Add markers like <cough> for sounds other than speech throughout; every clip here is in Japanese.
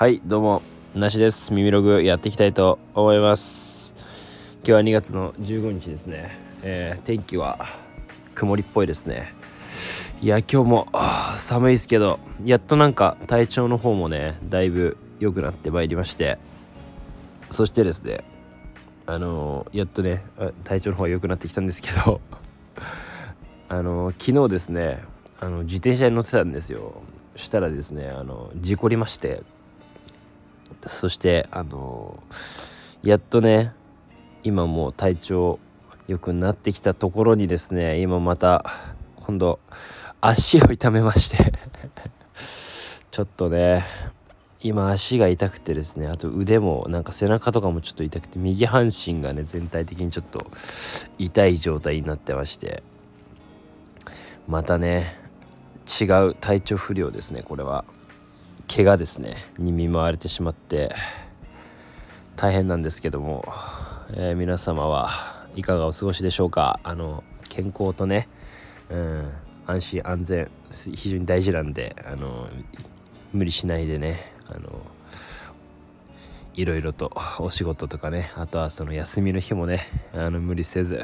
はいどうもなしです。耳ログやっていきたいと思います。今日は2月の15日ですね、えー、天気は曇りっぽいですね。いや今日も寒いですけどやっとなんか体調の方もねだいぶ良くなってまいりましてそしてですねあのー、やっとね体調の方が良くなってきたんですけど <laughs> あのー、昨日ですねあの自転車に乗ってたんですよ。したらですねあの事故りましてそしてあのやっとね今もう体調良くなってきたところにですね今また今度足を痛めまして <laughs> ちょっとね今足が痛くてですねあと腕もなんか背中とかもちょっと痛くて右半身がね全体的にちょっと痛い状態になってましてまたね違う体調不良ですねこれは。怪我ですね。に見舞われてしまって。大変なんですけども、えー、皆様はいかがお過ごしでしょうか？あの健康とね、うん、安心安全非常に大事なんであの無理しないでねあのいろいろとお仕事とかねあとはその休みの日もねあの無理せず、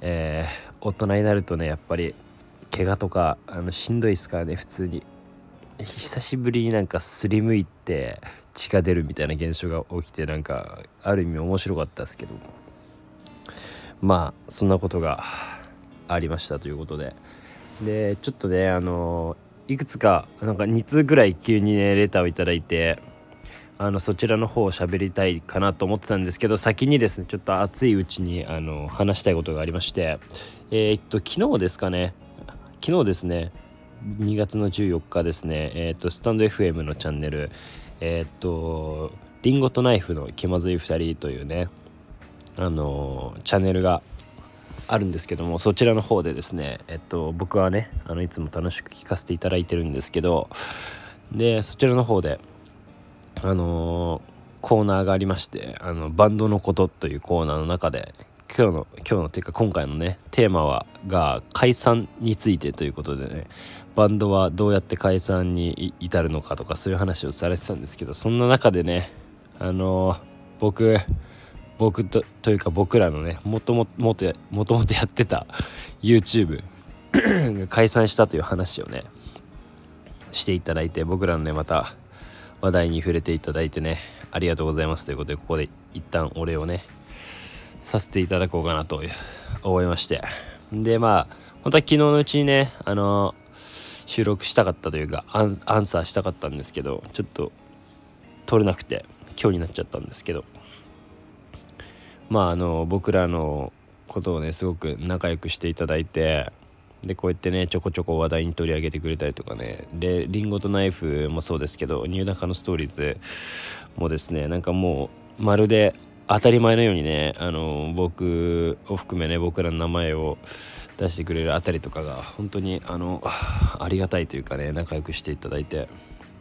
えー、大人になるとねやっぱり怪我とかあのしんどいですからね普通に。久しぶりになんかすりむいて血が出るみたいな現象が起きてなんかある意味面白かったですけども。まあそんなことがありましたということで。でちょっとねあのいくつかなんか2通ぐらい急にねレターを頂いてあのそちらの方を喋りたいかなと思ってたんですけど先にですねちょっと熱いうちにあの話したいことがありまして。えー、っと昨日ですかね。昨日ですね。2月の14日ですね。えー、っとスタンド FM のチャンネル。えー、っとリンゴとナイフの気まずい2人というねあのチャンネルがあるんですけどもそちらの方でですねえっと僕はねあのいつも楽しく聞かせていただいてるんですけどでそちらの方であのコーナーがありましてあのバンドのことというコーナーの中で今日の今日のっていうか今回のねテーマはが解散についてということでねバンドはどうやって解散に至るのかとかそういう話をされてたんですけどそんな中でねあのー、僕僕とというか僕らのねもとももともともとやってた YouTube が解散したという話をねしていただいて僕らのねまた話題に触れていただいてねありがとうございますということでここで一旦お礼をねさせていただこうかなと思いまして。でまあ本当は昨日のうちにねあの収録したかったというかアンアンサーしたかったんですけどちょっと取れなくて今日になっちゃったんですけど。まああの僕らのことをねすごく仲良くしていただいてでこうやってねちょこちょこ話題に取り上げてくれたりとかね。でリンゴとナイフもそうですけどニューナカのストーリーズもですねなんかもうまるで当たり前のようにねあの僕を含めね僕らの名前を出してくれるあたりとかが本当にあのありがたいというかね仲良くしていただいて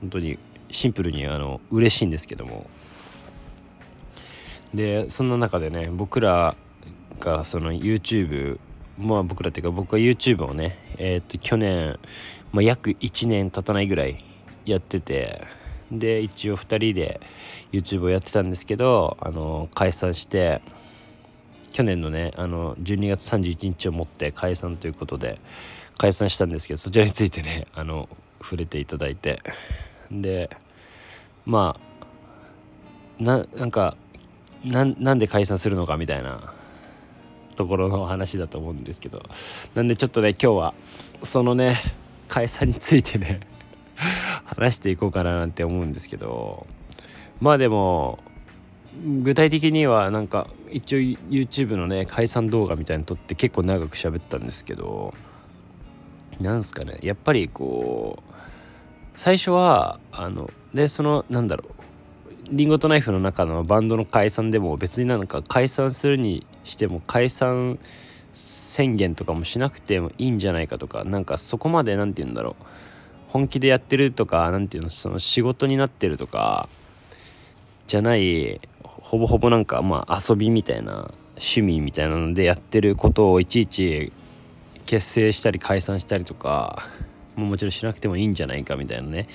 本当にシンプルにあの嬉しいんですけども。でそんな中でね僕らがその YouTube まあ僕らっていうか僕は YouTube をねえっ、と去年、まあ、約1年経たないぐらいやっててで一応2人で YouTube をやってたんですけどあの解散して去年のねあの12月31日をもって解散ということで解散したんですけどそちらについてねあの触れていただいて。でまあななんかなんで解散するのかみたいなところの話だと思うんですけど。なんでちょっとね今日はそのね解散についてね話していこうかななんて思うんですけど。まあでも具体的にはなんか一応 YouTube のね解散動画みたいに撮って結構長く喋ったんですけど。なんすかねやっぱりこう最初はあのでそのなんだろうリンゴとナイフの中のバンドの解散でも別になんか解散するにしても解散宣言とかもしなくてもいいんじゃないかとかなんかそこまで何て言うんだろう。本気でやってるとか何て言うのその仕事になってるとかじゃないほぼほぼなんかまあ遊びみたいな趣味みたいなのでやってることをいちいち結成したり解散したりとかももちろんしなくてもいいんじゃないかみたいなね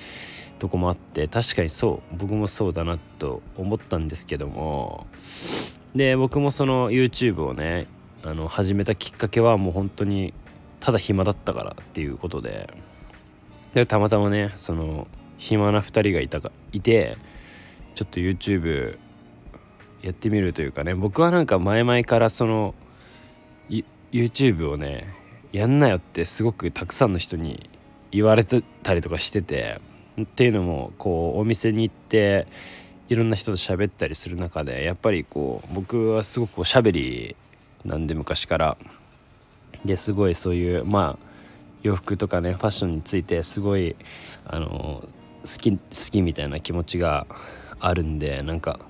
とこもあって確かにそう僕もそうだなと思ったんですけどもで僕もその YouTube をねあの始めたきっかけはもう本当にただ暇だったからっていうことででたまたまねその暇な2人がいたかいてちょっと YouTube やってみるというかね僕はなんか前々からその YouTube をねやんなよってすごくたくさんの人に言われてたりとかしててっていうのもこうお店に行っていろんな人と喋ったりする中でやっぱりこう僕はすごくおしゃべりなんで昔から。ですごいそういうまあ洋服とかねファッションについてすごいあの好き好きみたいな気持ちがあるんでなんか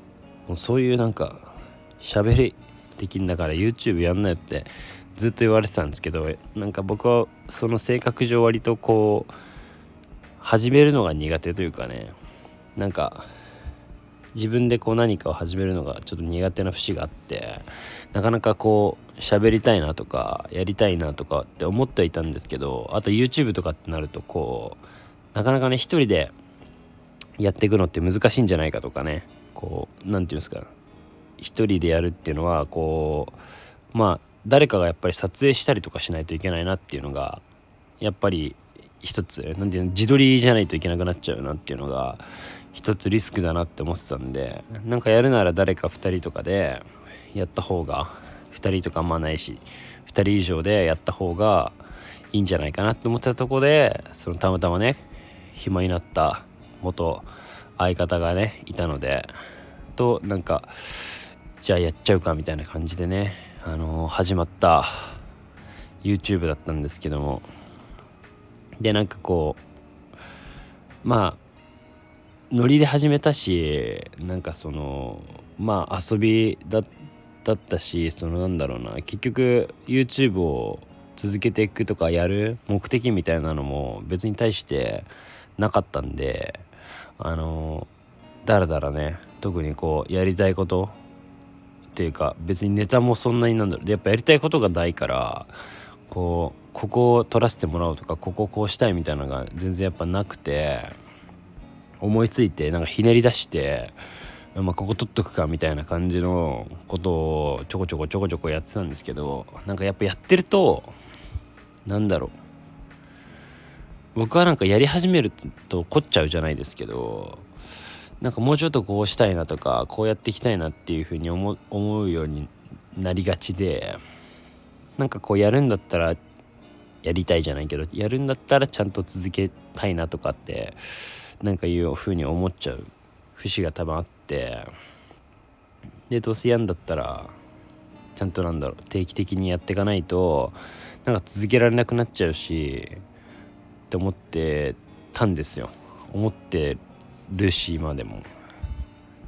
もうそういうなんか喋りできんだから YouTube やんなよってずっと言われてたんですけどなんか僕はその性格上割とこう始めるのが苦手というかねなんか自分でこう何かを始めるのがちょっと苦手な節があってなかなかこう喋りたいなとかやりたいなとかって思ってはいたんですけどあと YouTube とかってなるとこうなかなかね一人でやっていくのって難しいんじゃないかとかねこう何て言うんですか一人でやるっていうのはこうまあ誰かがやっぱり撮影したりとかしないといけないなっていうのがやっぱり一つ何ていうの自撮りじゃないといけなくなっちゃうなっていうのが一つリスクだなって思ってたんでなんかやるなら誰か2人とかでやった方が2人とかあんまないし2人以上でやった方がいいんじゃないかなって思ってたとこでそのたまたまね暇になった元相方がねいたのでとなんかじゃあやっちゃうかみたいな感じでねあのー、始まった YouTube だったんですけども。でなんかこうまあノリで始めたしなんかそのまあ遊びだったしそのなんだろうな。結局 YouTube を続けていくとかやる目的みたいなのも別に対してなかったんであのだらだらね特にこうやりたいことっていうか別にネタもそんなになんだろう。やっぱやりたいことが大からこうここを撮らせてもらおうとかここをこうしたいみたいなのが全然やっぱなくて思いついてなんかひねり出してまあ、ここ取っとくかみたいな感じのことをちょこちょこちょこちょこやってたんですけどなんかやっぱやってるとなんだろう。僕はなんかやり始めると凝っちゃうじゃないですけどなんかもうちょっとこうしたいなとかこうやっていきたいなっていうふうに思思うようになりがちでなんかこうやるんだったらやりたいじゃないけどやるんだったらちゃんと続けたいなとかってなんかいうふうに思っちゃう節が多分あってでどうせやんだったらちゃんとなんだろう定期的にやっていかないとなんか続けられなくなっちゃうしって思ってたんですよ思ってるし今でも。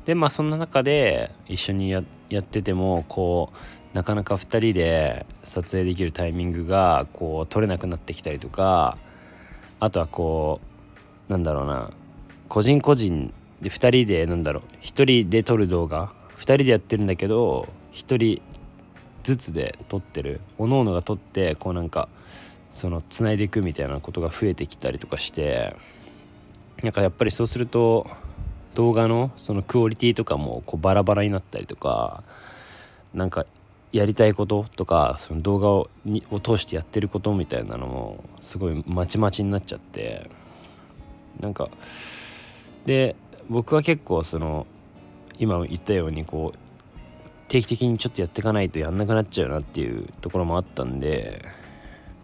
でまあそんな中で一緒にやっててもこうなかなか2人で撮影できるタイミングがこう取れなくなってきたりとかあとはこうなんだろうな個人個人で2人でなんだろう。1人で撮る動画。2人でやってるんだけど1人ずつで撮ってる。おのおのが撮ってこうなんかそのつないでいくみたいなことが増えてきたりとかしてなんかやっぱりそうすると動画のそのクオリティとかもこうバラバラになったりとかなんかやりたいこととかその動画をにを通してやってることみたいなのもすごいまちまちになっちゃってなんかで僕は結構その今言ったようにこう定期的にちょっとやっていかないとやんなくなっちゃうなっていうところもあったんで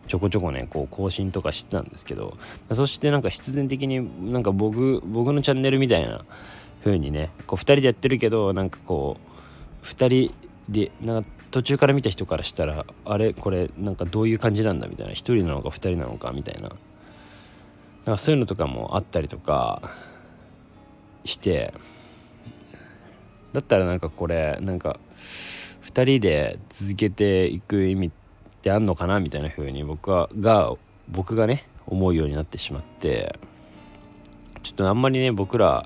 ちょこちょこねこう更新とかしてたんですけどそしてなんか必然的になんか僕僕のチャンネルみたいな風にねこう2人でやってるけどなんかこう2人でなんか途中から見た人からしたらあれ？これなんかどういう感じなんだみたいな。1人なのか2人なのかみたいな。なんかそういうのとかもあったりとかしてだったらなんかこれなんか2人で続けていく意味ってあんのかなみたいな風に僕はが僕がね思うようになってしまってちょっとあんまりね僕ら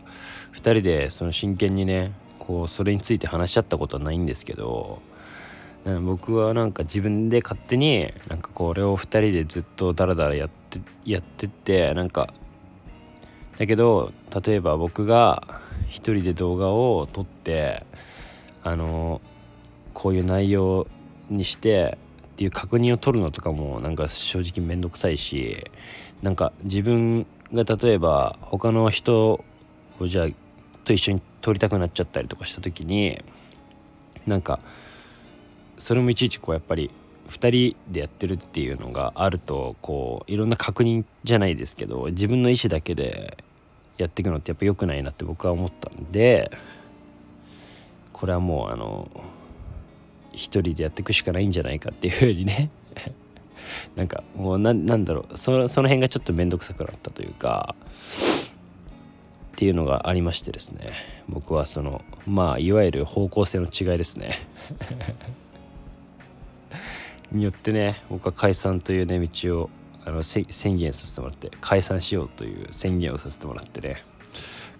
2人でその真剣にねこうそれについて話し合ったことはないんですけど僕はなんか自分で勝手になんかこれを2人でずっとダラダラやってやってってなんかだけど例えば僕が一人で動画を撮ってあのこういう内容にしてっていう確認を取るのとかもなんか正直めんどくさいしなんか自分が例えば他の人をじゃあと一緒に撮りたくなっちゃったりとかした時になんかそれもいちいちこうやっぱり2人でやってるっていうのがあるとこういろんな確認じゃないですけど自分の意思だけでやっていくのってやっぱ良くないなって僕は思ったんでこれはもうあの一人でやっていくしかないんじゃないかっていうふうにね。<laughs> なんかもうなんだろうそその辺がちょっと面倒くさくなったというかっていうのがありましてですね。僕はそのまあいわゆる方向性の違いですね。<laughs> によってね僕は解散というね道をあの宣言させてもらって解散しようという宣言をさせてもらってね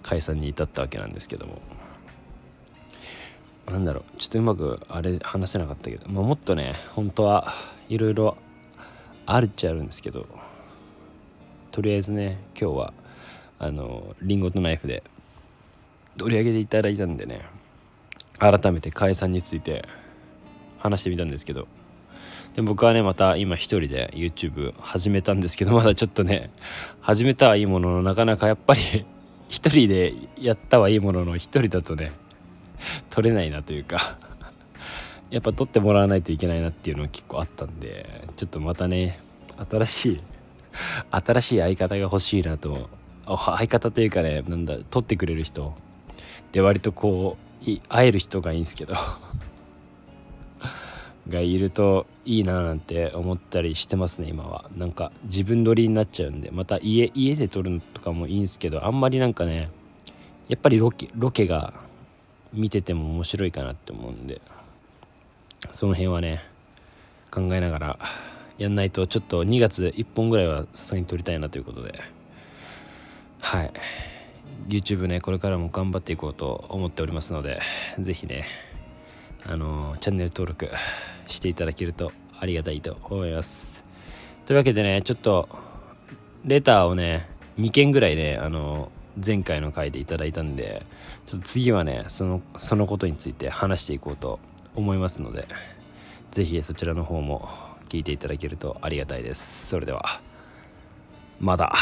解散に至ったわけなんですけども。なんだろうちょっとうまくあれ話せなかったけど、まあ、もっとね本当はいろいろあるっちゃあるんですけどとりあえずね今日はあのリンゴとナイフで取り上げていただいたんでね改めて解散について話してみたんですけどで僕はねまた今一人で YouTube 始めたんですけど <laughs> まだちょっとね始めたはいいもののなかなかやっぱり <laughs> 一人でやったはいいものの一人だとね撮れないなというか <laughs> やっぱ撮ってもらわないといけないなっていうのが結構あったんでちょっとまたね新しい新しい相方が欲しいなと相方というかねなんだ撮ってくれる人で割とこう会える人がいいんですけどがいるといいななんて思ったりしてますね今は。なんか自分撮りになっちゃうんで。また家家で撮るのとかもいいんですけどあんまりなんかねやっぱりロケロケが見てても面白いかなって思うんで。その辺はね考えながらやんないとちょっと2月1本ぐらいはさすがに撮りたいなということで。はい。YouTube ねこれからも頑張っていこうと思っておりますので是非ねあのチャンネル登録していただけるとありがたいと思いますというわけでねちょっとレターをね2件ぐらいねあの前回の回でいただいたんでちょっと次はねそのそのことについて話していこうと思いますので是非そちらの方も聞いていただけるとありがたいですそれではまだ。